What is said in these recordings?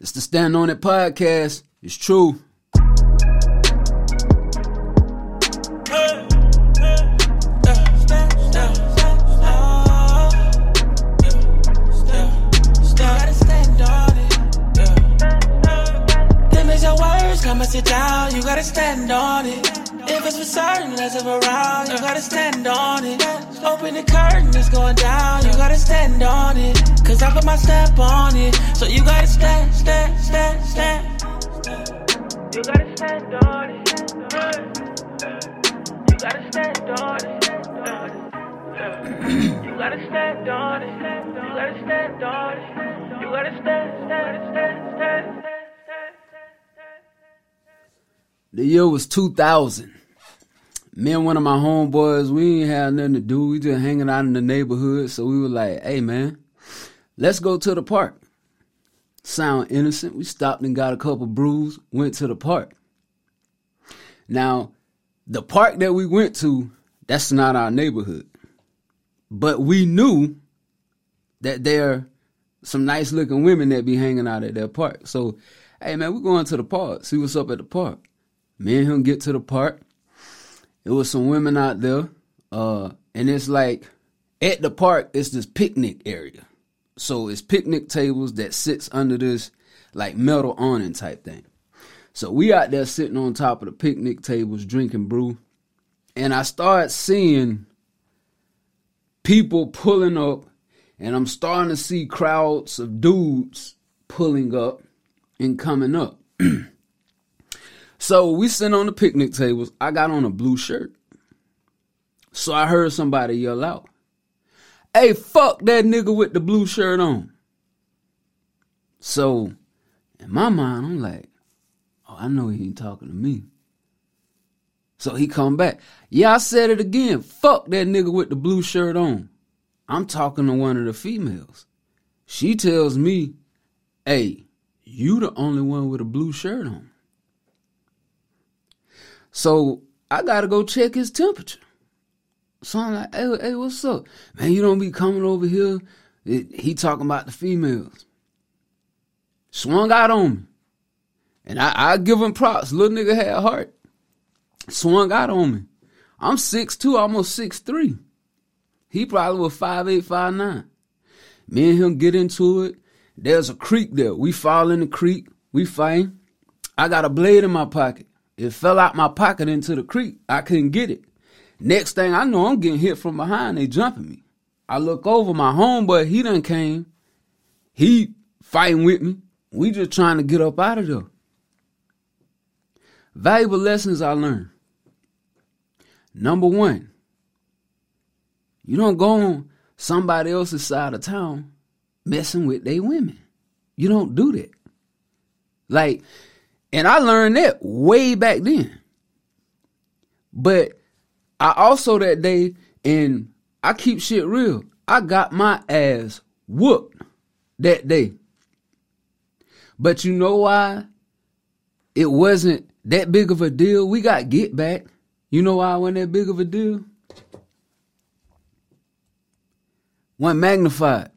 It's the Stand On It podcast. It's true. You gotta stand on it. There your words come and sit down, you gotta stand on it. If it's for certain, let's around, you gotta stand on it. Open the curtain, it's going down, you gotta stand on it. Cause I put my stamp on it, so you gotta stand, stand, stand, stand. You gotta stand on it. You gotta stand on it. You gotta stand on it. You gotta stand on it. You gotta stand, stand, stand, stand. The year was 2000. Me and one of my homeboys, we ain't had nothing to do. We just hanging out in the neighborhood. So we were like, hey, man, let's go to the park. Sound innocent. We stopped and got a couple brews, went to the park. Now, the park that we went to, that's not our neighborhood. But we knew that there are some nice looking women that be hanging out at that park. So, hey, man, we going to the park, see what's up at the park. Me and him get to the park. It was some women out there. Uh, and it's like at the park, it's this picnic area. So it's picnic tables that sits under this like metal awning type thing. So we out there sitting on top of the picnic tables drinking brew. And I start seeing people pulling up, and I'm starting to see crowds of dudes pulling up and coming up. So we sit on the picnic tables. I got on a blue shirt. So I heard somebody yell out, Hey, fuck that nigga with the blue shirt on. So in my mind, I'm like, Oh, I know he ain't talking to me. So he come back. Yeah, I said it again. Fuck that nigga with the blue shirt on. I'm talking to one of the females. She tells me, Hey, you the only one with a blue shirt on. So I gotta go check his temperature. So I'm like, hey, hey, what's up? Man, you don't be coming over here. It, he talking about the females. Swung out on me. And I, I give him props. Little nigga had heart. Swung out on me. I'm 6'2, almost 6'3. He probably was 5'8, 5'9. Me and him get into it. There's a creek there. We fall in the creek. We fight. I got a blade in my pocket. It fell out my pocket into the creek. I couldn't get it. Next thing I know, I'm getting hit from behind. They jumping me. I look over my homeboy. He done came. He fighting with me. We just trying to get up out of there. Valuable lessons I learned. Number one, you don't go on somebody else's side of town messing with they women. You don't do that. Like, and I learned that way back then. But I also that day, and I keep shit real, I got my ass whooped that day. But you know why? It wasn't that big of a deal. We got get back. You know why it wasn't that big of a deal? One magnified.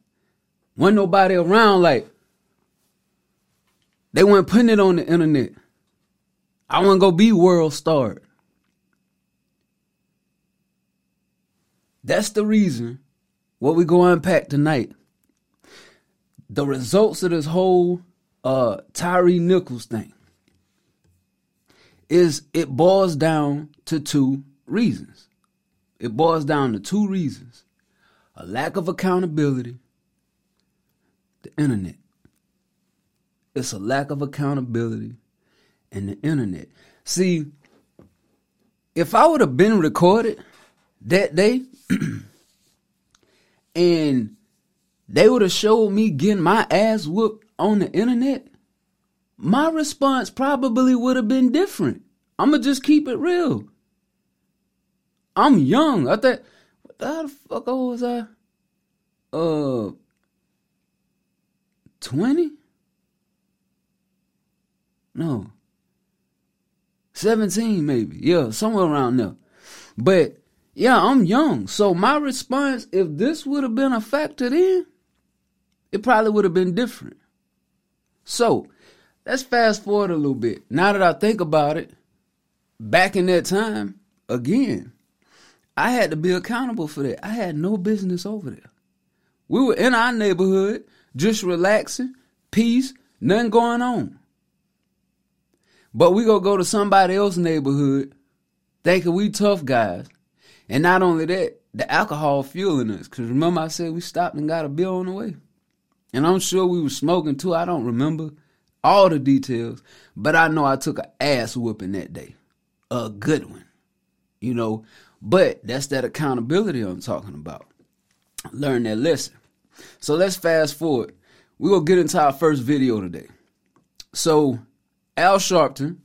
Wasn't nobody around like they weren't putting it on the internet. I want to go be WorldStar. That's the reason what we go unpack tonight. The results of this whole uh Tyre Nichols thing is it boils down to two reasons. It boils down to two reasons. A lack of accountability, the internet. It's a lack of accountability and the internet. See, if I would have been recorded that day and they would have showed me getting my ass whooped on the internet, my response probably would have been different. I'ma just keep it real. I'm young. I thought, what the fuck old was I? Uh, 20? No. 17 maybe. Yeah, somewhere around there. But yeah, I'm young. So my response, if this would have been a factor then, it probably would have been different. So So let's fast forward a little bit. Now that I think about it, back in that time, again, I had to be accountable for that. I had no business over there. We were in our neighborhood, just relaxing, peace, nothing going on. But we gonna go to somebody else's neighborhood, thinking we tough guys. And not only that, the alcohol fueling us. Cause remember I said we stopped and got a bill on the way. And I'm sure we were smoking too. I don't remember all the details, but I know I took an ass whooping that day. A good one. You know, but that's that accountability I'm talking about. Learn that lesson. So let's fast forward. We're to get into our first video today. So, Al Sharpton,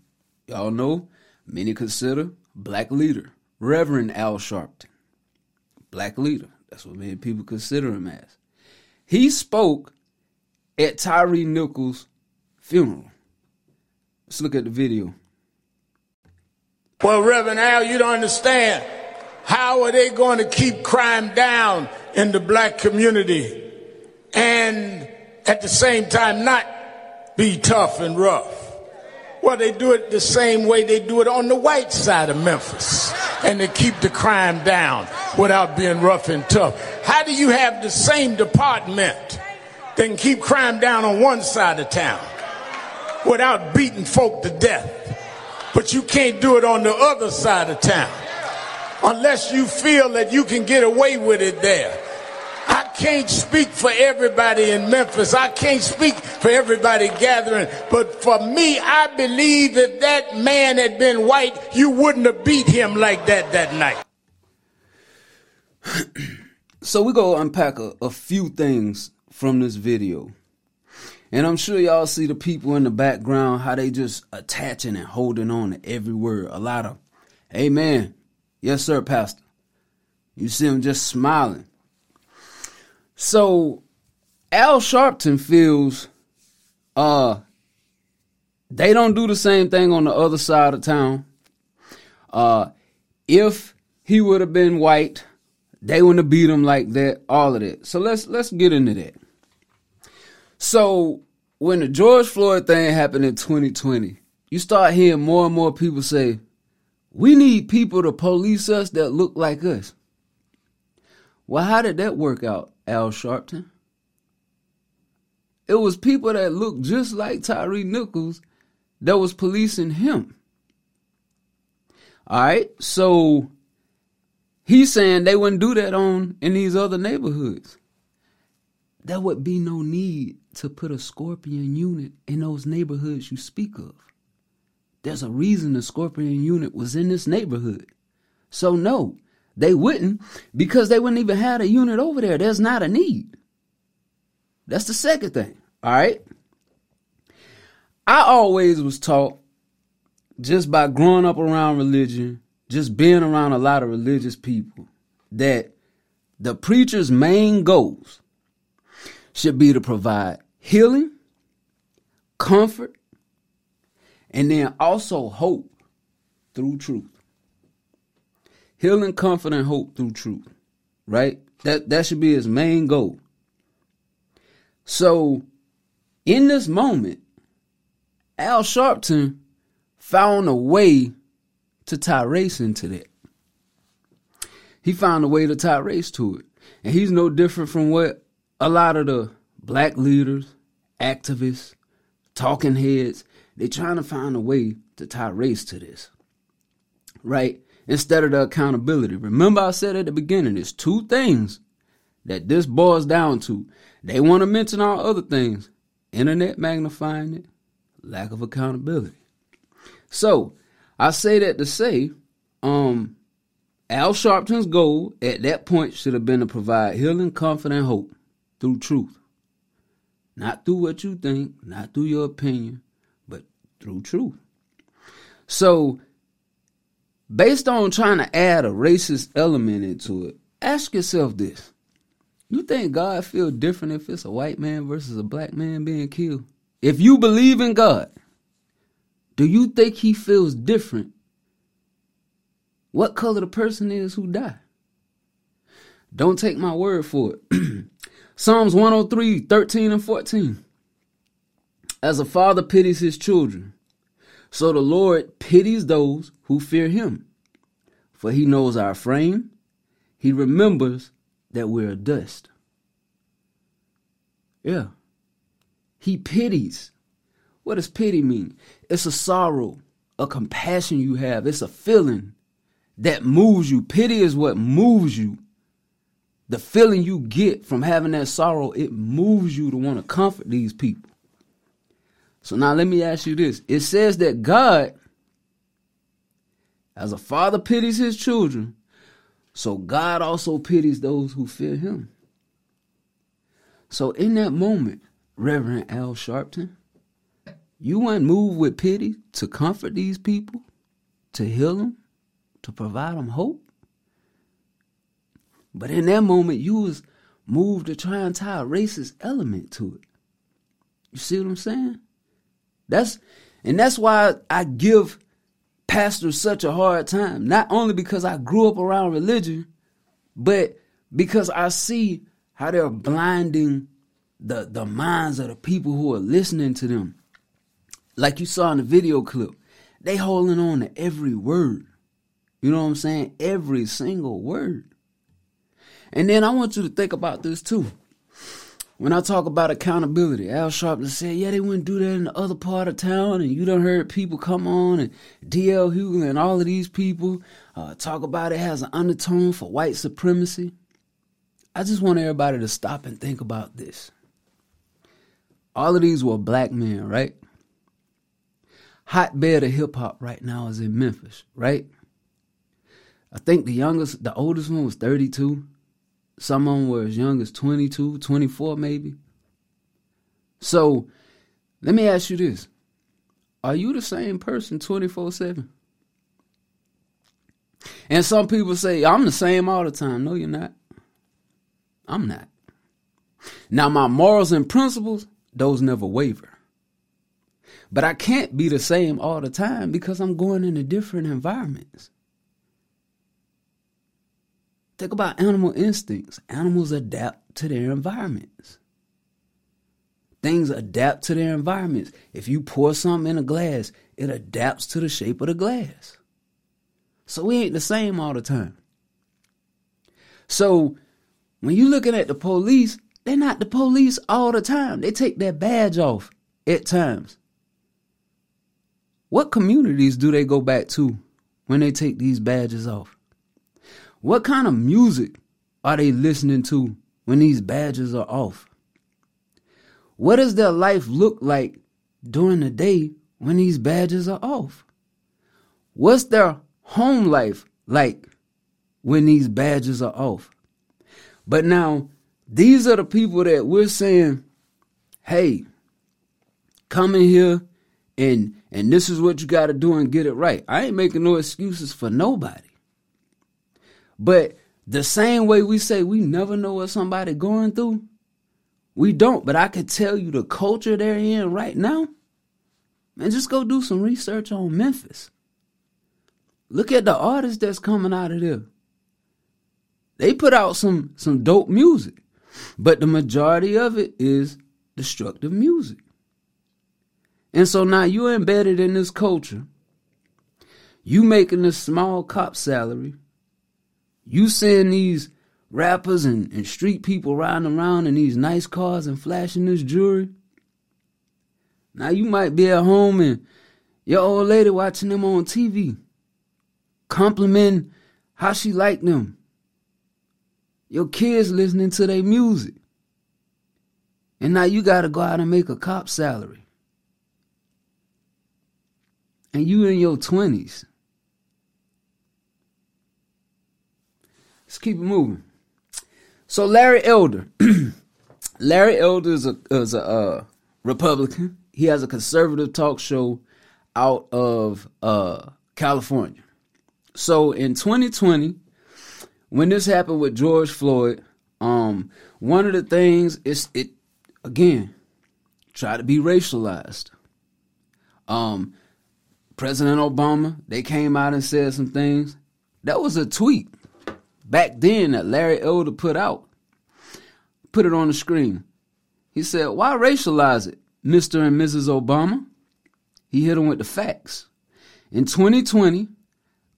y'all know, many consider black leader. Reverend Al Sharpton, black leader. That's what many people consider him as. He spoke at Tyre Nichols' funeral. Let's look at the video. Well, Reverend Al, you don't understand. How are they going to keep crime down in the black community and at the same time not be tough and rough? Well, they do it the same way they do it on the white side of Memphis. And they keep the crime down without being rough and tough. How do you have the same department that can keep crime down on one side of town without beating folk to death? But you can't do it on the other side of town unless you feel that you can get away with it there. Can't speak for everybody in Memphis. I can't speak for everybody gathering. But for me, I believe if that man had been white, you wouldn't have beat him like that that night. so we go unpack a, a few things from this video. And I'm sure y'all see the people in the background, how they just attaching and holding on to every word. A lot of, Amen. Yes, sir, Pastor. You see them just smiling. So Al Sharpton feels uh they don't do the same thing on the other side of town. Uh if he would have been white, they wouldn't have beat him like that, all of that. So let's let's get into that. So when the George Floyd thing happened in 2020, you start hearing more and more people say, we need people to police us that look like us. Well, how did that work out, Al Sharpton? It was people that looked just like Tyre Nichols that was policing him. All right, so he's saying they wouldn't do that on in these other neighborhoods. There would be no need to put a scorpion unit in those neighborhoods you speak of. There's a reason the scorpion unit was in this neighborhood. So no, they wouldn't because they wouldn't even have a unit over there. There's not a need. That's the second thing. All right. I always was taught just by growing up around religion, just being around a lot of religious people, that the preacher's main goals should be to provide healing, comfort, and then also hope through truth. Healing, comfort, and hope through truth. Right? That that should be his main goal. So in this moment, Al Sharpton found a way to tie race into that. He found a way to tie race to it. And he's no different from what a lot of the black leaders, activists, talking heads, they're trying to find a way to tie race to this. Right? Instead of the accountability. Remember I said at the beginning, there's two things that this boils down to. They want to mention all other things. Internet magnifying it, lack of accountability. So I say that to say, um, Al Sharpton's goal at that point should have been to provide healing, comfort, and hope through truth. Not through what you think, not through your opinion, but through truth. So, based on trying to add a racist element into it, ask yourself this. You think God feel different if it's a white man versus a black man being killed? If you believe in God, do you think he feels different what color the person is who died? Don't take my word for it. Psalms 103, 13 and 14. As a father pities his children, so the Lord pities those who fear him. For he knows our frame, he remembers that we're dust. Yeah. He pities. What does pity mean? It's a sorrow, a compassion you have. It's a feeling that moves you. Pity is what moves you. The feeling you get from having that sorrow, it moves you to want to comfort these people. So now let me ask you this. It says that God, as a father pities his children, so God also pities those who fear him. So in that moment, Reverend Al Sharpton, you weren't moved with pity to comfort these people, to heal them, to provide them hope. But in that moment, you was moved to try and tie a racist element to it. You see what I'm saying? That's and that's why I give pastors such a hard time. Not only because I grew up around religion, but because I see how they're blinding the the minds of the people who are listening to them. Like you saw in the video clip, they holding on to every word. You know what I'm saying? Every single word. And then I want you to think about this too. When I talk about accountability, Al Sharpton said, yeah, they wouldn't do that in the other part of town. And you done heard people come on and DL Hughley and all of these people uh, talk about it has an undertone for white supremacy. I just want everybody to stop and think about this. All of these were black men, right? Hotbed of hip hop right now is in Memphis, right? I think the youngest, the oldest one was 32. Some of them were as young as 22, 24 maybe. So let me ask you this. Are you the same person 24 7? And some people say, I'm the same all the time. No, you're not. I'm not. Now, my morals and principles, those never waver. But I can't be the same all the time because I'm going into different environments. Think about animal instincts. Animals adapt to their environments. Things adapt to their environments. If you pour something in a glass, it adapts to the shape of the glass. So we ain't the same all the time. So when you're looking at the police, they're not the police all the time. They take their badge off at times. What communities do they go back to when they take these badges off? What kind of music are they listening to when these badges are off? What does their life look like during the day when these badges are off? What's their home life like when these badges are off? But now, these are the people that we're saying, hey, come in here and and this is what you got to do and get it right. I ain't making no excuses for nobody. But the same way we say we never know what somebody going through, we don't. But I could tell you the culture they're in right now. Man, just go do some research on Memphis. Look at the artists that's coming out of there. They put out some some dope music, but the majority of it is destructive music. And so now you're embedded in this culture. You making this small cop salary you seeing these rappers and, and street people riding around in these nice cars and flashing this jewelry. Now you might be at home and your old lady watching them on TV, complimenting how she like them. Your kids listening to their music. And now you gotta go out and make a cop salary. And you in your twenties. Let's keep it moving. So Larry Elder, Larry Elder is a is a uh, Republican. He has a conservative talk show out of uh, California. So in 2020, when this happened with George Floyd, um, one of the things is it again try to be racialized. Um, President Obama, they came out and said some things. That was a tweet back then that Larry Elder put out. Put it on the screen. He said, Why racialize it? Mr. and Mrs. Obama. He hit them with the facts. In 2020,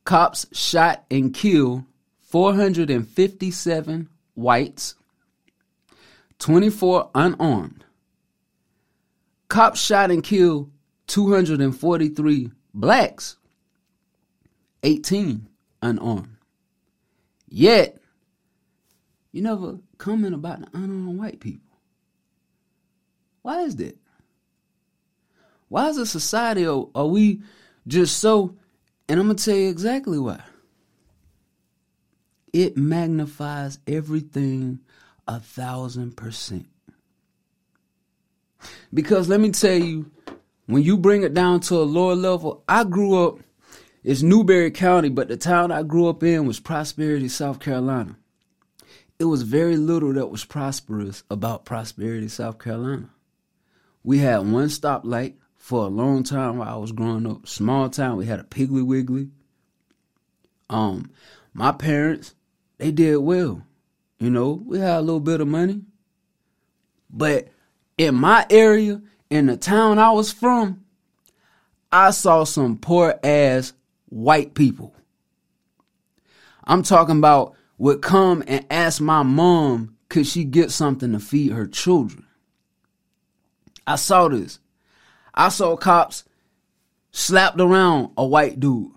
cops shot and killed 457 whites, 24 unarmed. Cops shot and killed 243 blacks, 18 unarmed. Yet, you never comment about the unarmed white people. Why is that? Why is a society are, are we just so, and I'm going to tell you exactly why. It magnifies everything a thousand percent. Because let me tell you, when you bring it down to a lower level, I grew up, it's Newberry County, but the town I grew up in was Prosperity, South Carolina. It was very little that was prosperous about Prosperity, South Carolina. We had one stoplight for a long time while I was growing up. Small town, we had a Piggly Wiggly. Um, my parents, they did well. You know, we had a little bit of money. But in my area, in the town I was from, I saw some poor ass white people. I'm talking about would come and ask my mom could she get something to feed her children. I saw this. I saw cops slapped around a white dude.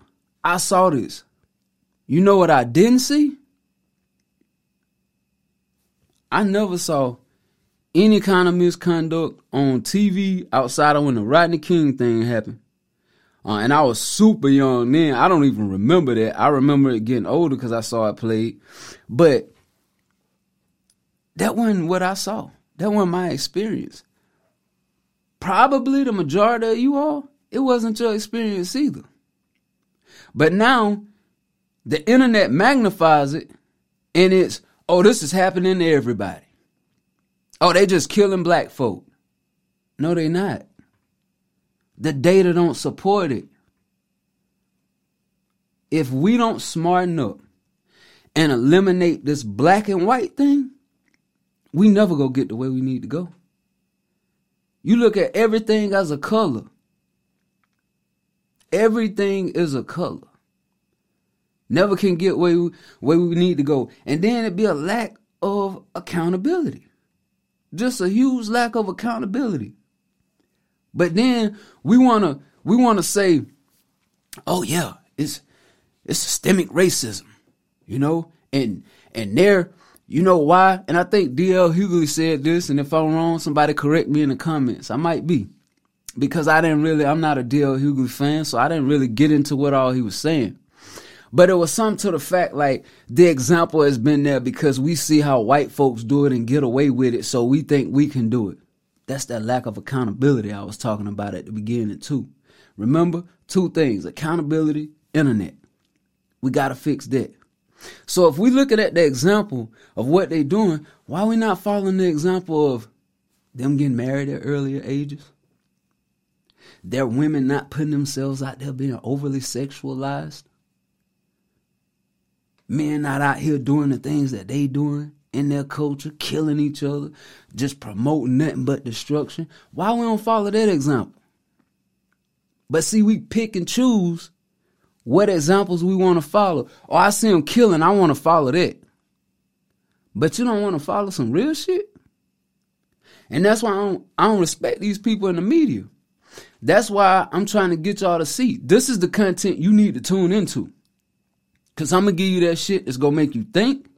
I saw this. You know what I didn't see? I never saw any kind of misconduct on TV outside of when the Rodney King thing happened. Uh, and I was super young then. I don't even remember that. I remember it getting older because I saw it played. But that wasn't what I saw. That wasn't my experience. Probably the majority of you all, it wasn't your experience either. But now, the internet magnifies it, and it's, oh, this is happening to everybody. Oh, they just killing black folk. No, they not. The data don't support it. If we don't smarten up and eliminate this black and white thing, we never go get the way we need to go. You look at everything as a color. Everything is a color. Never can get where we, where we need to go. And then it'd be a lack of accountability. Just a huge lack of accountability. But then we wanna we wanna say, oh yeah, it's it's systemic racism, you know, and and there, you know why? And I think DL Hughley said this, and if I'm wrong, somebody correct me in the comments. I might be. Because I didn't really I'm not a DL Hughley fan, so I didn't really get into what all he was saying. But it was something to the fact like the example has been there because we see how white folks do it and get away with it, so we think we can do it. That's that lack of accountability I was talking about at the beginning, too. Remember, two things accountability, internet. We got to fix that. So if we looking at the example of what they're doing, why are we not following the example of them getting married at earlier ages? Their women not putting themselves out there being overly sexualized? Men not out here doing the things that they doing in their culture, killing each other, just promoting nothing but destruction. Why we don't follow that example? But see, we pick and choose what examples we want to follow. Oh, I see them killing, I want to follow that. But you don't want to follow some real shit? And that's why I don't, I don't respect these people in the media. That's why I'm trying to get y'all to see. This is the content you need to tune into. Cause I'm gonna give you that shit that's gonna make you think,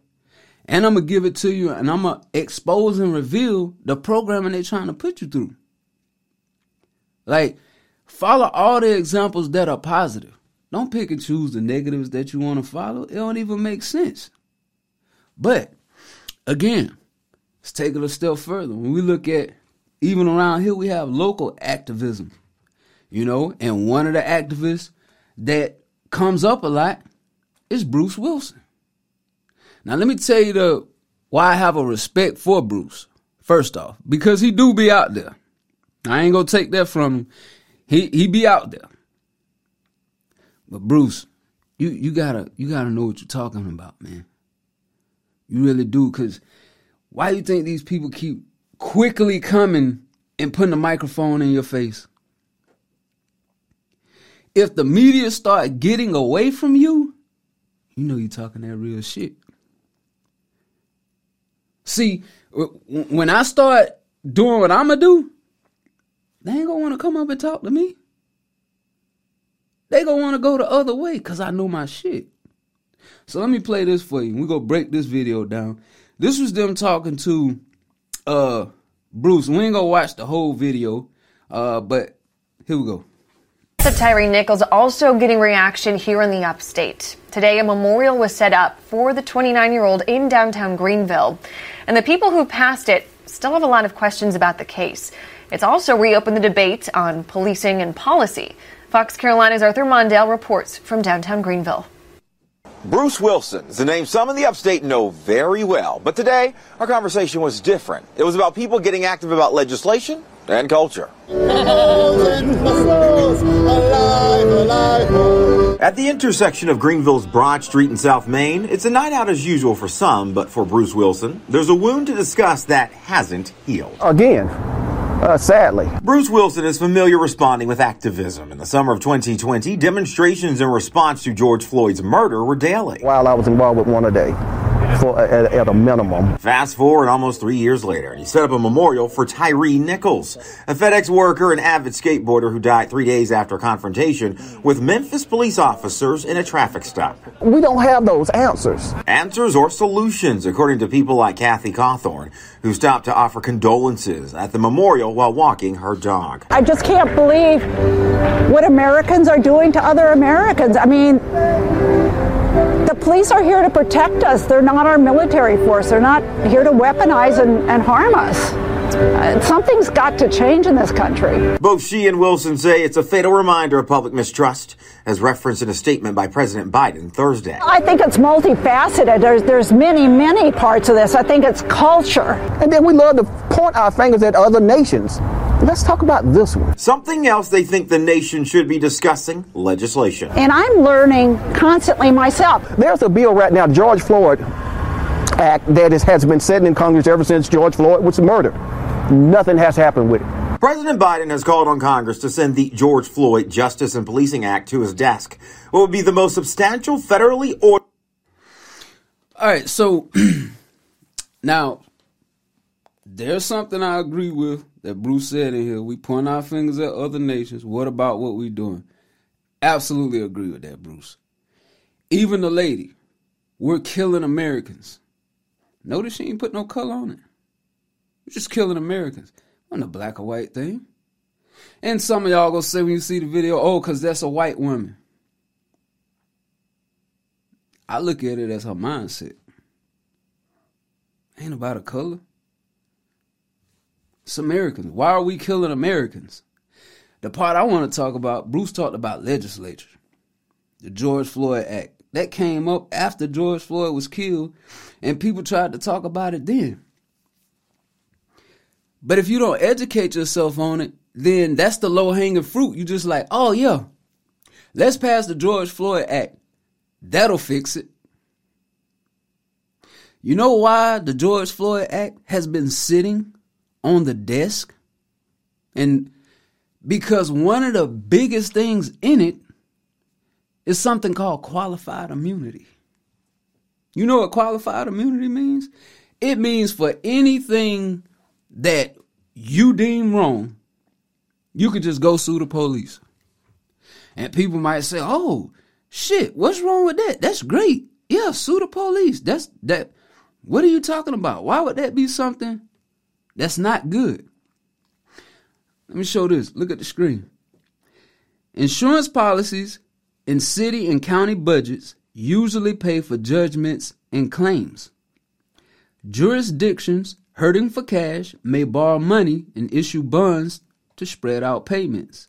and I'm gonna give it to you, and I'm gonna expose and reveal the programming they're trying to put you through. Like, follow all the examples that are positive. Don't pick and choose the negatives that you want to follow. It don't even make sense. But again, let's take it a step further. When we look at even around here, we have local activism. You know, and one of the activists that comes up a lot is Bruce Wilson. Now let me tell you the why I have a respect for Bruce. First off, because he do be out there. I ain't gonna take that from him. He he be out there. But Bruce, you you gotta you gotta know what you're talking about, man. You really do, cause why you think these people keep quickly coming and putting a microphone in your face. If the media start getting away from you, you know you're talking that real shit. See, when I start doing what I'm gonna do, they ain't gonna wanna come up and talk to me. They gonna wanna go the other way because I know my shit. So let me play this for you. We gonna break this video down. This was them talking to uh Bruce. We ain't gonna watch the whole video, uh, but here we go. So Tyre Nichols also getting reaction here in the upstate. Today, a memorial was set up for the 29 year old in downtown Greenville. And the people who passed it still have a lot of questions about the case. It's also reopened the debate on policing and policy. Fox Carolina's Arthur Mondale reports from downtown Greenville. Bruce Wilson is name some in the upstate know very well. But today, our conversation was different. It was about people getting active about legislation and culture. At the intersection of Greenville's Broad Street and South Main, it's a night out as usual for some, but for Bruce Wilson, there's a wound to discuss that hasn't healed. Again, uh, sadly. Bruce Wilson is familiar responding with activism. In the summer of 2020, demonstrations in response to George Floyd's murder were daily. While I was involved with one a day for, at, at, a minimum. Fast forward almost three years later, and he set up a memorial for Tyre Nichols, a FedEx worker and avid skateboarder who died three days after a confrontation with Memphis police officers in a traffic stop. We don't have those answers. Answers or solutions, according to people like Kathy Cawthorn, who stopped to offer condolences at the memorial while walking her dog. I just can't believe what Americans are doing to other Americans. I mean, the police are here to protect us. They're not our military force. They're not here to weaponize and, and harm us. Uh, something's got to change in this country. Both she and Wilson say it's a fatal reminder of public mistrust, as referenced in a statement by President Biden Thursday. I think it's multifaceted. There's, there's many, many parts of this. I think it's culture. And then we love to point our fingers at other nations. Let's talk about this one. Something else they think the nation should be discussing legislation. And I'm learning constantly myself. There's a bill right now, George Floyd Act, that is, has been sitting in Congress ever since George Floyd was murdered. Nothing has happened with it. President Biden has called on Congress to send the George Floyd Justice and Policing Act to his desk. What would be the most substantial federally ordered. All right, so now there's something I agree with that Bruce said in here. We point our fingers at other nations. What about what we doing? Absolutely agree with that, Bruce. Even the lady, we're killing Americans. Notice she ain't put no color on it. We're just killing Americans. On the black or white thing. And some of y'all gonna say when you see the video, oh, cause that's a white woman. I look at it as her mindset. Ain't about a color. It's Americans. Why are we killing Americans? The part I want to talk about, Bruce talked about legislature, the George Floyd Act. That came up after George Floyd was killed, and people tried to talk about it then. But if you don't educate yourself on it, then that's the low hanging fruit. You just like, oh yeah, let's pass the George Floyd Act. That'll fix it. You know why the George Floyd Act has been sitting on the desk? And because one of the biggest things in it is something called qualified immunity. You know what qualified immunity means? It means for anything that you deem wrong, you could just go sue the police. And people might say, "Oh, shit, what's wrong with that? That's great. Yeah, sue the police. That's that what are you talking about? Why would that be something that's not good? Let me show this. Look at the screen. Insurance policies in city and county budgets usually pay for judgments and claims. Jurisdictions hurting for cash may borrow money and issue bonds to spread out payments.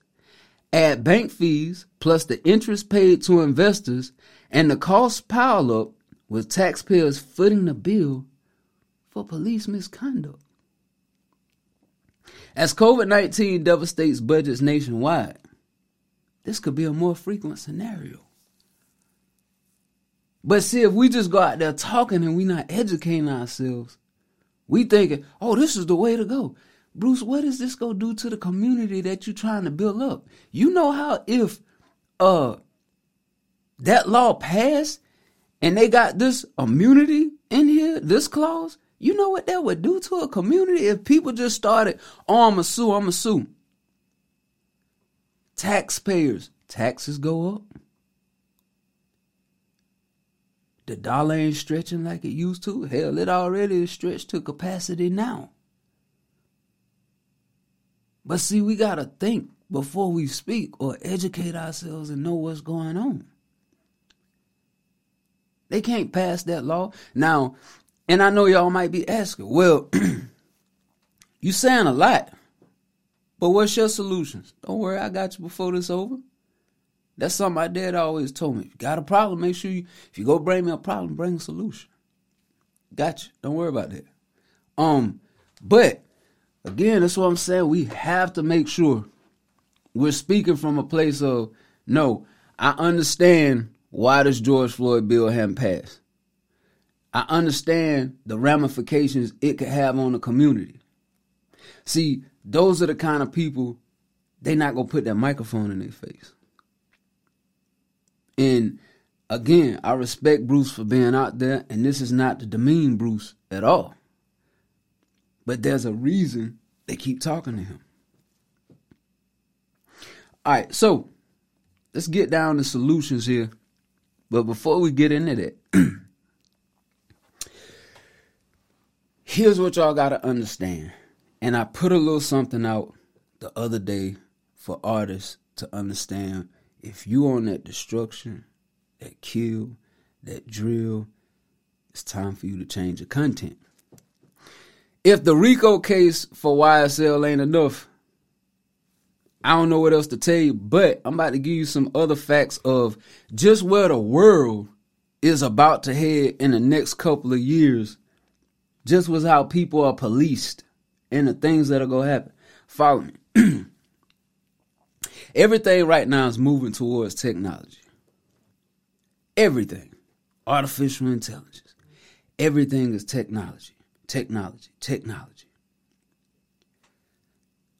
Add bank fees plus the interest paid to investors, and the costs pile up with taxpayers footing the bill for police misconduct. As COVID 19 devastates budgets nationwide, this could be a more frequent scenario. But see, if we just go out there talking and we not educating ourselves, we thinking, oh, this is the way to go. Bruce, what is this gonna do to the community that you're trying to build up? You know how if uh that law passed and they got this immunity in here, this clause, you know what that would do to a community if people just started, oh, I'm a sue, I'm a sue. Taxpayers, taxes go up. The dollar ain't stretching like it used to. Hell, it already is stretched to capacity now. But see, we got to think before we speak or educate ourselves and know what's going on. They can't pass that law. Now, and I know y'all might be asking, well, you saying a lot, but what's your solutions? Don't worry, I got you before this over. That's something my dad always told me. If you got a problem, make sure you, if you go bring me a problem, bring a solution. Got you. Don't worry about that. Um, but again, that's what I'm saying. We have to make sure we're speaking from a place of no, I understand why this George Floyd bill hadn't passed. I understand the ramifications it could have on the community. See, those are the kind of people they're not gonna put that microphone in their face. And again, I respect Bruce for being out there, and this is not to demean Bruce at all. But there's a reason they keep talking to him. All right, so let's get down to solutions here. But before we get into that, here's what y'all got to understand. And I put a little something out the other day for artists to understand if you on that destruction, that kill, that drill, it's time for you to change your content. If the RICO case for YSL ain't enough, I don't know what else to tell you, but I'm about to give you some other facts of just where the world is about to head in the next couple of years. Just was how people are policed and the things that are to happen. Follow me. Everything right now is moving towards technology. Everything. Artificial intelligence. Everything is technology. Technology. Technology.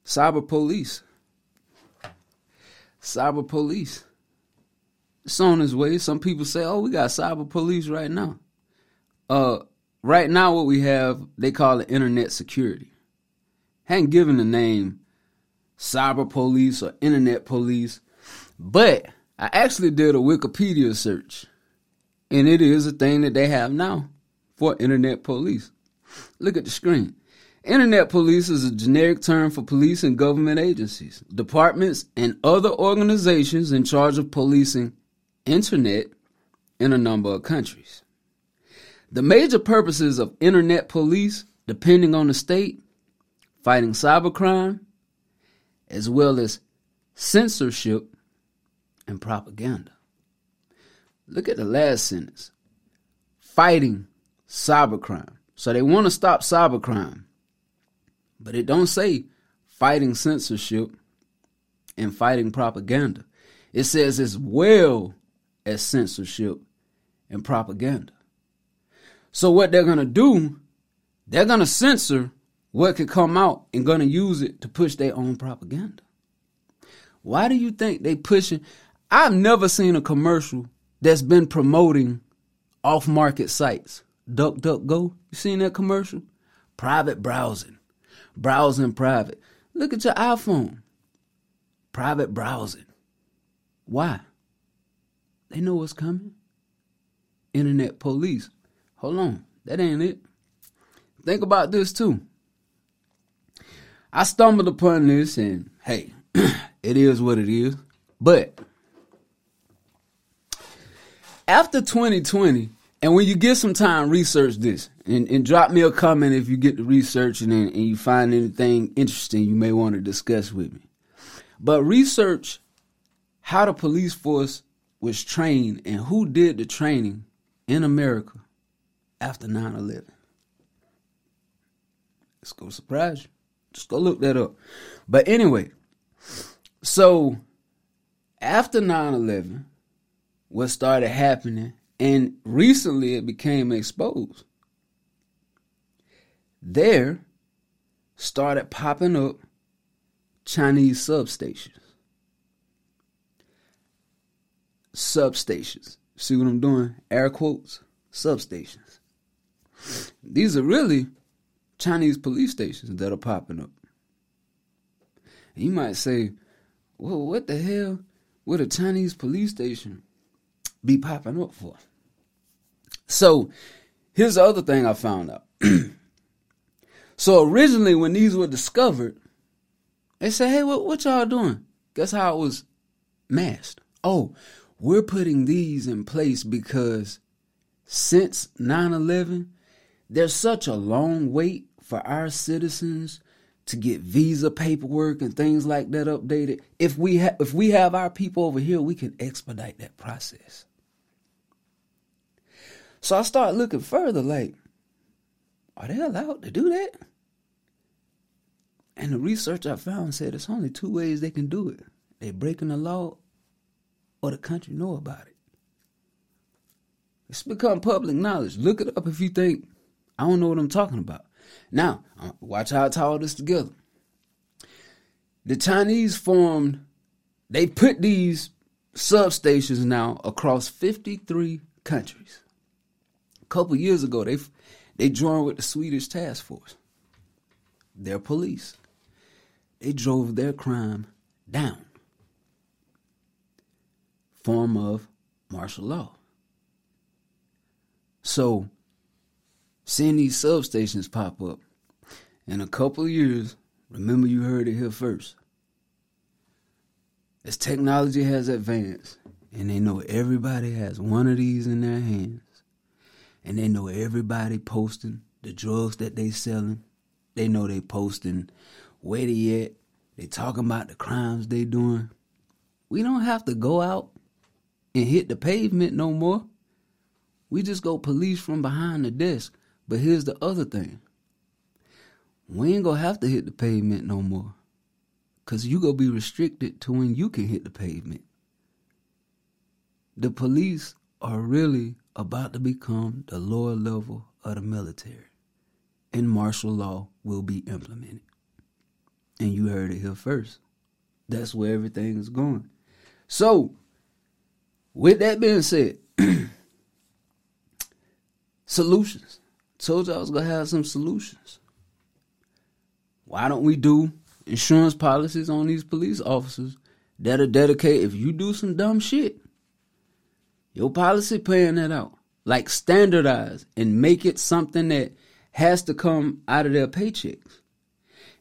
Cyber police. Cyber police. It's on its way. Some people say, oh, we got cyber police right now. Uh, right now, what we have, they call it internet security. Hadn't given the name cyber police or internet police. But I actually did a Wikipedia search, and it is a thing that they have now for internet police. Look at the screen. Internet police is a generic term for police and government agencies, departments, and other organizations in charge of policing internet in a number of countries. The major purposes of internet police, depending on the state, fighting cybercrime, as well as censorship and propaganda. Look at the last sentence fighting cybercrime. So they want to stop cybercrime, but it don't say fighting censorship and fighting propaganda. It says as well as censorship and propaganda. So what they're to do, they're to censor what could come out and gonna use it to push their own propaganda. Why do you think they pushing? I've never seen a commercial that's been promoting off market sites. DuckDuckGo. You seen that commercial? Private browsing. Browsing private. Look at your iPhone. Private browsing. Why? They know what's coming. Internet police. Hold on. That ain't it. Think about this too. I stumbled upon this and hey, it is what it is. But after 2020, and when you get some time, research this and, and drop me a comment if you get to researching and, and you find anything interesting you may want to discuss with me. But research how the police force was trained and who did the training in America after 9 11. It's going to surprise you. Just go look that up. But anyway, so after 9 11, what started happening, and recently it became exposed. There, started popping up Chinese substations. Substations. See what I'm doing? Air quotes. Substations. These are really Chinese police stations that are popping up. And you might say, well, what the hell would a Chinese police station be popping up for? So, here's the other thing I found out. so, originally, when these were discovered, they said, hey, what, what y'all doing? Guess how it was masked? Oh, we're putting these in place because since 9 11, there's such a long wait for our citizens to get visa paperwork and things like that updated. If we have if we have our people over here, we can expedite that process. So I start looking further like, are they allowed to do that? And the research I found said it's only two ways they can do it. They're breaking the law or the country know about it. It's become public knowledge. Look it up if you think I don't know what I'm talking about. Now, watch how I tie all this together. The Chinese formed, they put these substations now across 53 countries. A couple years ago, they they joined with the Swedish task force. Their police. They drove their crime down. Form of martial law. So seeing these substations pop up. In a couple years, remember you heard it here first. As technology has advanced, and they know everybody has one of these in their hands, and they know everybody posting the drugs that they selling, they know they posting where they at, they talking about the crimes they doing. We don't have to go out and hit the pavement no more. We just go police from behind the desk but here's the other thing. We ain't gonna have to hit the pavement no more. Cause you gonna be restricted to when you can hit the pavement. The police are really about to become the lower level of the military. And martial law will be implemented. And you heard it here first. That's where everything is going. So, with that being said, solutions. Told you I was gonna have some solutions. Why don't we do insurance policies on these police officers that are dedicated? If you do some dumb shit, your policy paying that out. Like standardize and make it something that has to come out of their paychecks.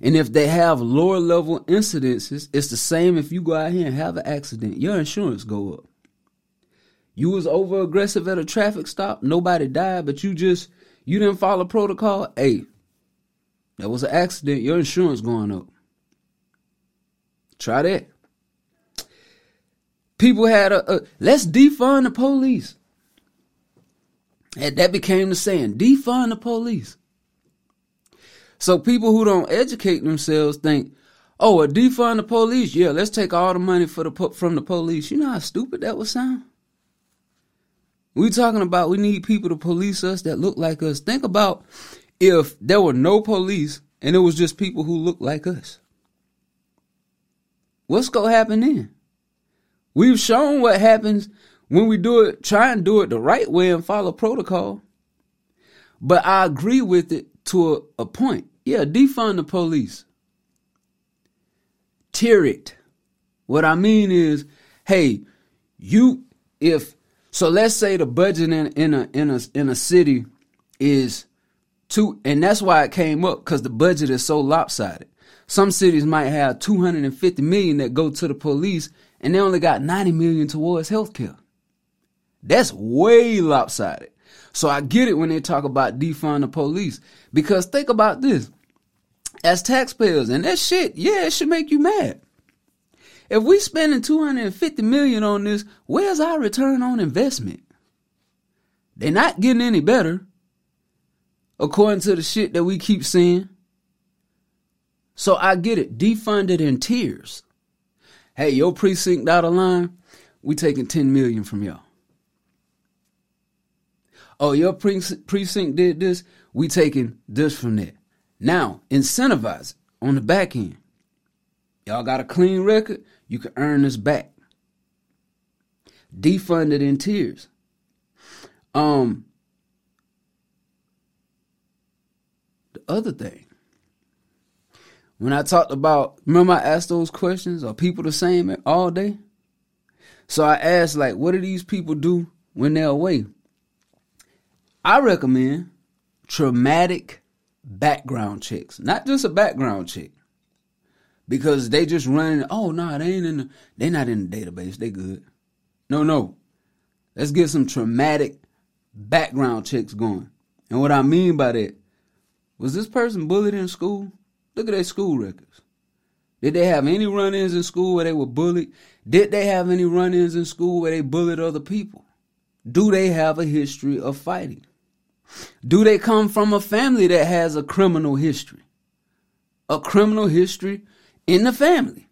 And if they have lower level incidences, it's the same if you go out here and have an accident, your insurance go up. You was over aggressive at a traffic stop, nobody died, but you just you didn't follow protocol, hey, that was an accident. Your insurance going up. Try that. People had a, a let's defund the police. And that became the saying, defund the police. So people who don't educate themselves think, oh, a defund the police. Yeah, let's take all the money for the from the police. You know how stupid that would sound. We talking about we need people to police us that look like us. Think about if there were no police and it was just people who look like us. What's gonna happen then? We've shown what happens when we do it, try and do it the right way and follow protocol. But I agree with it to a, a point. Yeah, defund the police. Tear it. What I mean is, hey, you if so let's say the budget in, in a in a in a city is two, and that's why it came up because the budget is so lopsided. Some cities might have 250 million that go to the police, and they only got 90 million towards healthcare. That's way lopsided. So I get it when they talk about defund the police because think about this: as taxpayers, and that shit, yeah, it should make you mad. If we spending 250 million on this, where's our return on investment? They're not getting any better, according to the shit that we keep seeing. So I get it, defunded in tiers. Hey, your precinct out of line, we taking 10 million from y'all. Oh, your precinct did this, we taking this from that. Now, incentivize it on the back end. Y'all got a clean record, you can earn this back. Defund it in tiers. Um, the other thing, when I talked about, remember I asked those questions, are people the same all day? So I asked, like, what do these people do when they're away? I recommend traumatic background checks, not just a background check, because they just running. Oh no, nah, they ain't in. The, they not in the database. They good. No, no. Let's get some traumatic background checks going. And what I mean by that, was this person bullied in school? Look at their school records. Did they have any run ins in school where they were bullied? Did they have any run ins in school where they bullied other people? Do they have a history of fighting? Do they come from a family that has a criminal history? A criminal history in the family.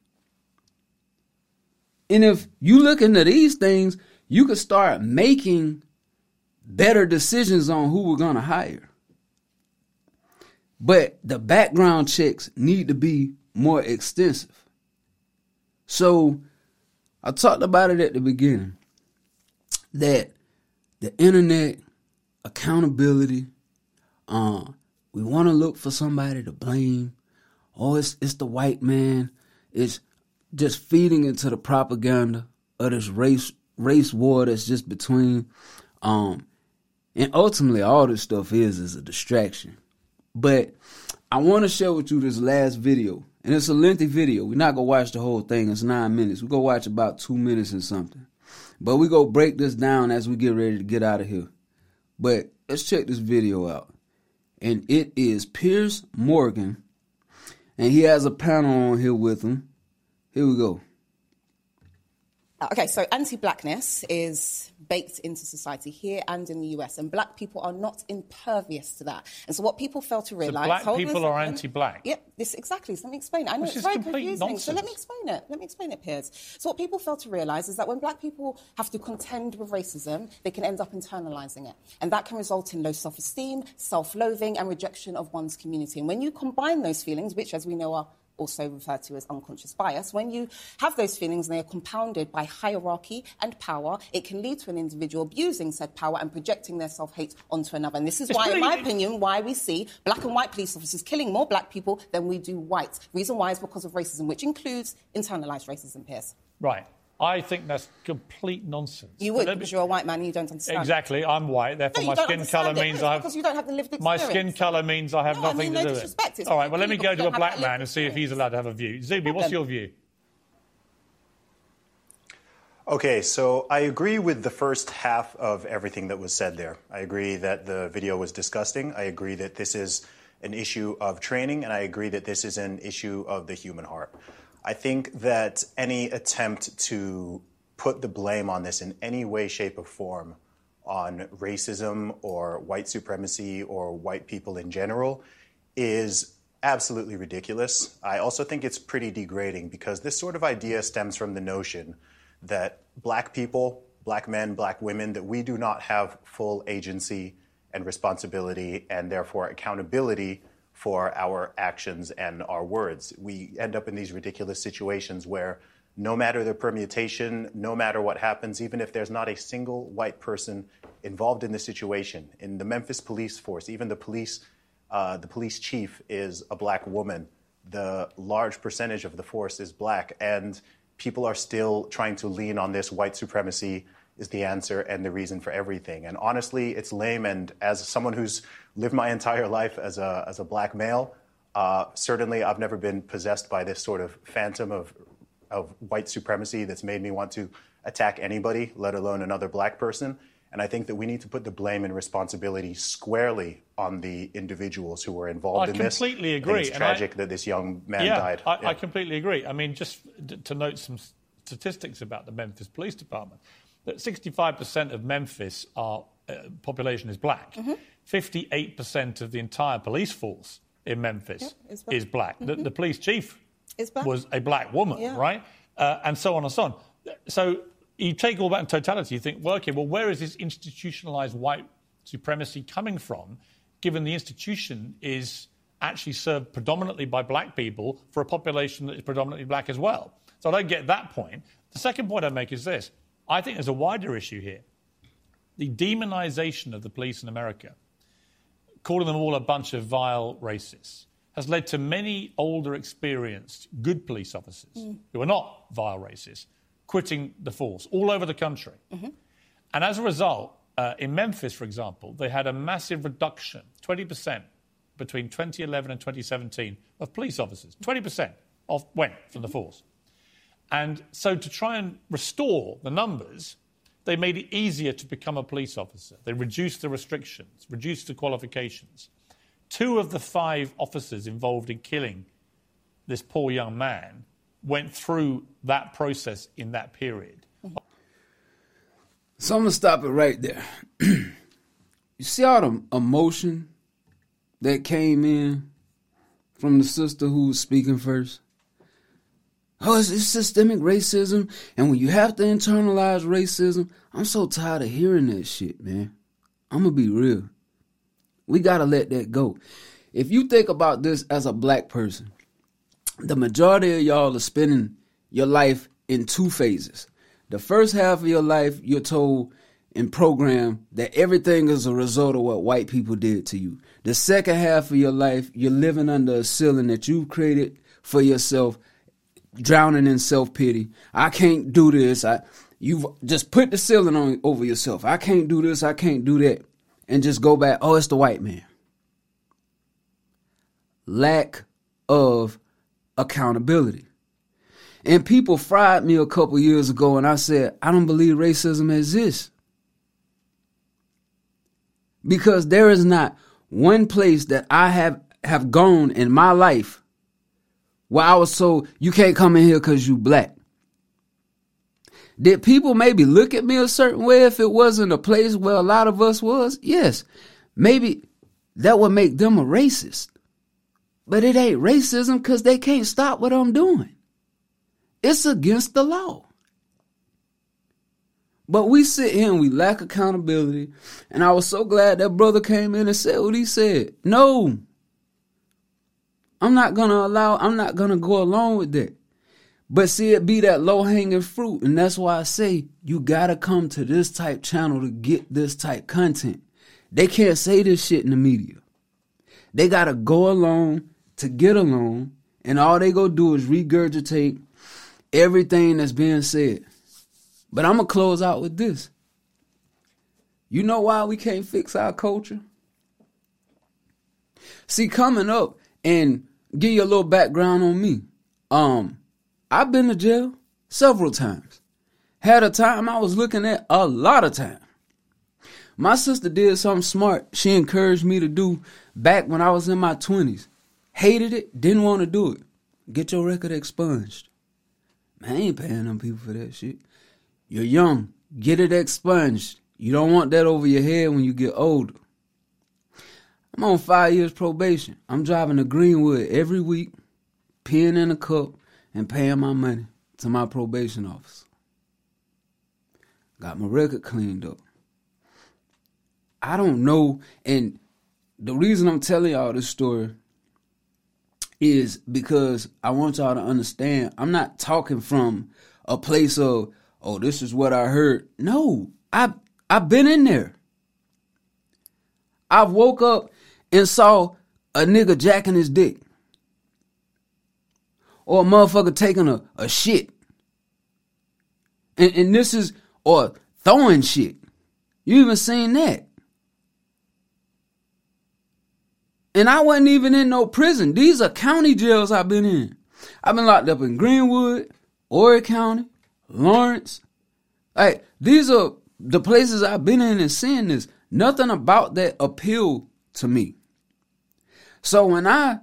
And if you look into these things, you could start making better decisions on who we're going to hire. But the background checks need to be more extensive. So I talked about it at the beginning that the internet accountability, uh, we want to look for somebody to blame. Oh, it's it's the white man. It's just feeding into the propaganda of this race race war that's just between um and ultimately all this stuff is is a distraction. But I want to share with you this last video. And it's a lengthy video. We're not gonna watch the whole thing. It's nine minutes. we go watch about two minutes and something. But we go break this down as we get ready to get out of here. But let's check this video out. And it is Piers Morgan. And he has a panel on here with him. Here we go. Okay, so anti blackness is baked into society here and in the US, and black people are not impervious to that. And so, what people fail to realize. So black people are anti black? Yep, this exactly. So, let me explain it. I know Which it's is very confusing. Nonsense. So, let me explain it. Let me explain it, Piers. So, what people fail to realize is that when black people have to contend with racism, they can end up internalizing it. And that can result in low self esteem, self loathing, and rejection of one's community. And when you combine those feelings, which, as we know, are also referred to as unconscious bias, when you have those feelings and they are compounded by hierarchy and power, it can lead to an individual abusing said power and projecting their self-hate onto another. And this is It's why, in my opinion, why we see black and white police officers killing more black people than we do white. Reason why is because of racism, which includes internalized racism, Piers. Right. I think that's complete nonsense. You would because you're a white man and you don't understand. Exactly. I'm white, therefore No, my don't skin understand colour it. means No, I it's because you don't have the lived My skin colour means I have No, I nothing mean, no to do with disrespect. it. All right, well, let me go to a black man and see if he's allowed to have a view. Zuby, what's your view? Okay, so I agree with the first half of everything that was said there. I agree that the video was disgusting. I agree that this is an issue of training, and I agree that this is an issue of the human heart. I think that any attempt to put the blame on this in any way, shape, or form on racism or white supremacy or white people in general is absolutely ridiculous. I also think it's pretty degrading because this sort of idea stems from the notion that black people, black men, black women, that we do not have full agency and responsibility and therefore accountability for our actions and our words. We end up in these ridiculous situations where no matter the permutation, no matter what happens, even if there's not a single white person involved in the situation, in the Memphis police force, even the police, uh, the police chief is a black woman. The large percentage of the force is black, and people are still trying to lean on this white supremacy is the answer and the reason for everything. And honestly, it's lame. And as someone who's lived my entire life as a, as a black male, uh, certainly I've never been possessed by this sort of phantom of, of white supremacy that's made me want to attack anybody, let alone another black person. And I think that we need to put the blame and responsibility squarely on the individuals who were involved I in this. I think agree, It's and I- tragic that this young man yeah, died. I, Yeah. I completely agree. I mean, just to note some statistics about the Memphis Police Department, that 65% of Memphis are, uh, population is black. Mm-hmm. 58% of the entire police force in Memphis Yeah, is black. is black. The, the police chief Is black. was a black woman, Yeah. right? Uh, and so on and so on. So you take all that in totality, you think, well, okay, well, where is this institutionalized white supremacy coming from, given the institution is actually served predominantly by black people for a population that is predominantly black as well. So I don't get that point. The second point I make is this I think there's a wider issue here. The demonization of the police in America, calling them all a bunch of vile racists, has led to many older, experienced, good police officers mm. who are not vile racists quitting the force all over the country. Mm-hmm. And as a result, uh, in Memphis, for example, they had a massive reduction, 20% between 2011 and 2017, of police officers. 20% of, went from the force. And so, to try and restore the numbers, they made it easier to become a police officer. They reduced the restrictions, reduced the qualifications. Two of the five officers involved in killing this poor young man went through that process in that period. So I'm gonna stop it right there. you see all the emotion that came in from the sister who was speaking first? Oh, it's, it's, systemic racism. And when you have to internalize racism, I'm so tired of hearing that shit, man. I'm going to be real. We got to let that go. If you think about this as a black person, the majority of y'all are spending your life in two phases. The first half of your life, you're told and programmed that everything is a result of what white people did to you. The second half of your life, you're living under a ceiling that you've created for yourself drowning in self pity. I can't do this. I you've just put the ceiling on over yourself. I can't do this. I can't do that, and just go back. Oh, it's the white man. Lack of accountability. And people fried me a couple years ago, and I said, I don't believe racism exists. Because there is not one place that I have, have gone in my life where I was told you can't come in here because you black. Did people maybe look at me a certain way if it wasn't a place where a lot of us was? Yes. Maybe that would make them a racist. But it ain't racism because they can't stop what I'm doing. It's against the law. But we sit here and we lack accountability. And I was so glad that brother came in and said what he said. No, I'm not gonna allow, I'm not gonna go along with that. But see it be that low hanging fruit. And that's why I say you gotta come to this type channel to get this type content. They can't say this shit in the media. They gotta go along to get along, and all they go do is regurgitate everything that's being said. But I'm gonna close out with this. You know why we can't fix our culture? See, coming up and give you a little background on me. Um, I've been to jail several times. Had a time I was looking at a lot of time. My sister did something smart. She encouraged me to do back when I was in my 20s. Hated it, didn't want to do it. Get your record expunged. Man, I ain't paying them people for that shit. You're young, get it expunged. You don't want that over your head when you get older. I'm on five years probation. I'm driving to Greenwood every week, peeing in a cup, and paying my money to my probation officer. Got my record cleaned up. I don't know, and the reason I'm telling y'all this story is because I want y'all to understand I'm not talking from a place of, oh, this is what I heard. No, I I've been in there. I've woke up and saw a nigga jacking his dick. Or a motherfucker taking a, a shit. And, and this is, or throwing shit. You even seen that. And I wasn't even in no prison. These are county jails I've been in. I've been locked up in Greenwood, Horry County, Laurens. Like, these are the places I've been in and seeing this. Nothing about that appeal to me. So when I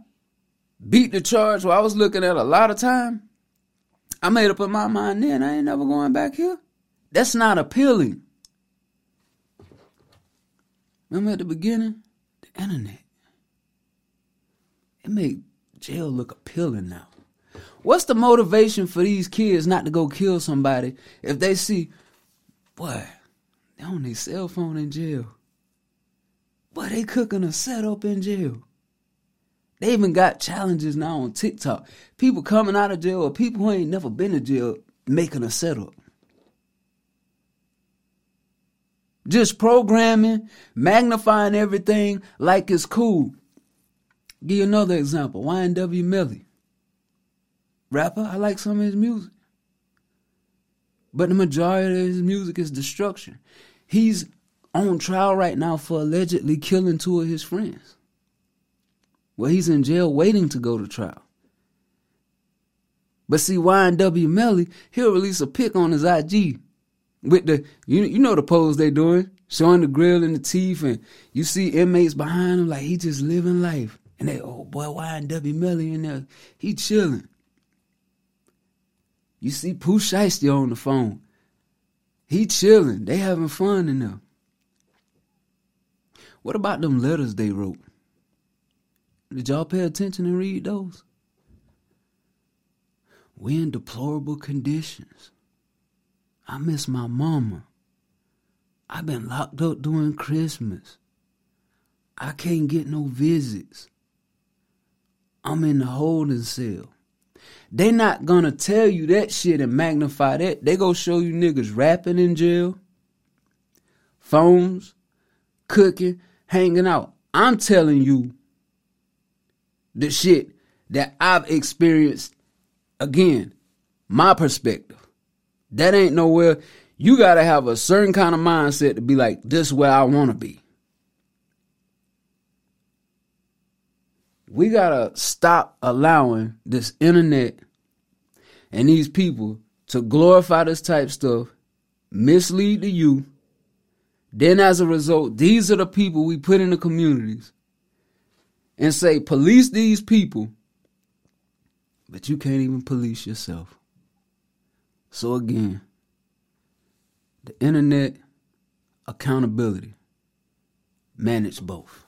beat the charge where I was looking at a lot of time, I made up in my mind then I ain't never going back here. That's not appealing. Remember at the beginning? The internet. It made jail look appealing now. What's the motivation for these kids not to go kill somebody if they see, boy, they on their cell phone in jail? Boy, they cooking a setup in jail. They even got challenges now on TikTok. People coming out of jail or people who ain't never been to jail making a setup. Just programming, magnifying everything like it's cool. Give you another example. YNW Melly. Rapper, I like some of his music. But the majority of his music is destruction. He's on trial right now for allegedly killing two of his friends. Well, he's in jail waiting to go to trial. But see, YNW Melly, he'll release a pic on his IG with the you you know the pose they doing, showing the grill and the teeth, and you see inmates behind him like he just living life. And they, oh boy, YNW Melly in there, he chilling. You see Pooh Shiesty on the phone. He chilling. They having fun in there. What about them letters they wrote? Did y'all pay attention and read those? We in deplorable conditions. I miss my mama. I've been locked up during Christmas. I can't get no visits. I'm in the holding cell. They not gonna tell you that shit and magnify that. They go show you niggas rapping in jail, phones, cooking, hanging out. I'm telling you the shit that I've experienced again, my perspective. That ain't nowhere. You gotta have a certain kind of mindset to be like, this is where I wanna be. We gotta stop allowing this internet and these people to glorify this type stuff, mislead the youth. Then as a result, these are the people we put in the communities and say, police these people, but you can't even police yourself. So again, the internet, accountability, manage both.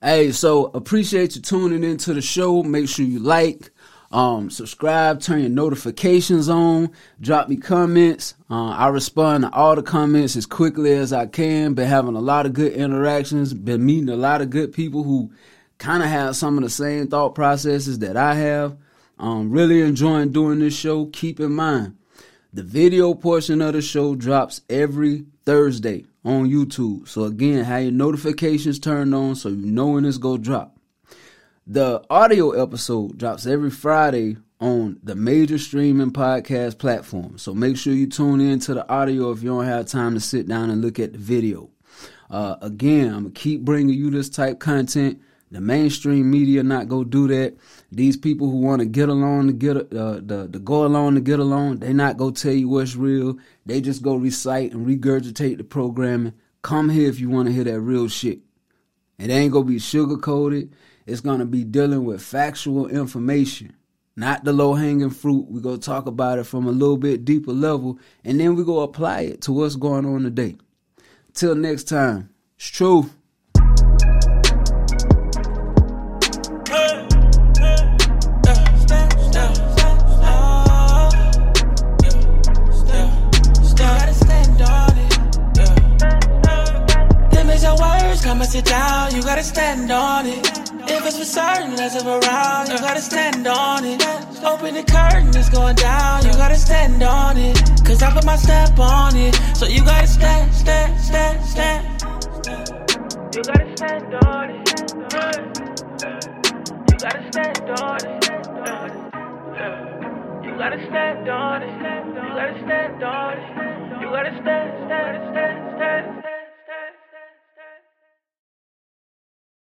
Hey, so appreciate you tuning into the show. Make sure you like, um, subscribe, turn your notifications on, drop me comments. Uh, I respond to all the comments as quickly as I can. Been having a lot of good interactions, been meeting a lot of good people who kind of have some of the same thought processes that I have. Um, really enjoying doing this show. Keep in mind, the video portion of the show drops every Thursday on YouTube. So again, have your notifications turned on so you know when it's go drop. The audio episode drops every Friday on the major streaming podcast platform. So make sure you tune in to the audio if you don't have time to sit down and look at the video. Uh, again, I'm gonna keep bringing you this type content. The mainstream media not go do that. These people who want to get along to get uh, the the go along to get along, they not go tell you what's real. They just go recite and regurgitate the programming. Come here if you want to hear that real shit. It ain't gonna be sugar coated. It's going to be dealing with factual information, not the low hanging fruit. We're going to talk about it from a little bit deeper level, and then we're going to apply it to what's going on today. Till next time, it's true. Sit down, you gotta stand on it. It's for certain, less of around, you gotta stand on it. Open the curtain, it's going down, you gotta stand on it. Cause I put my stamp on it, so you gotta stand, stand, stand, stand. You gotta stand on it. You gotta stand on it. You gotta stand on it. You gotta stand on it. You gotta stand, stand, stand, stand.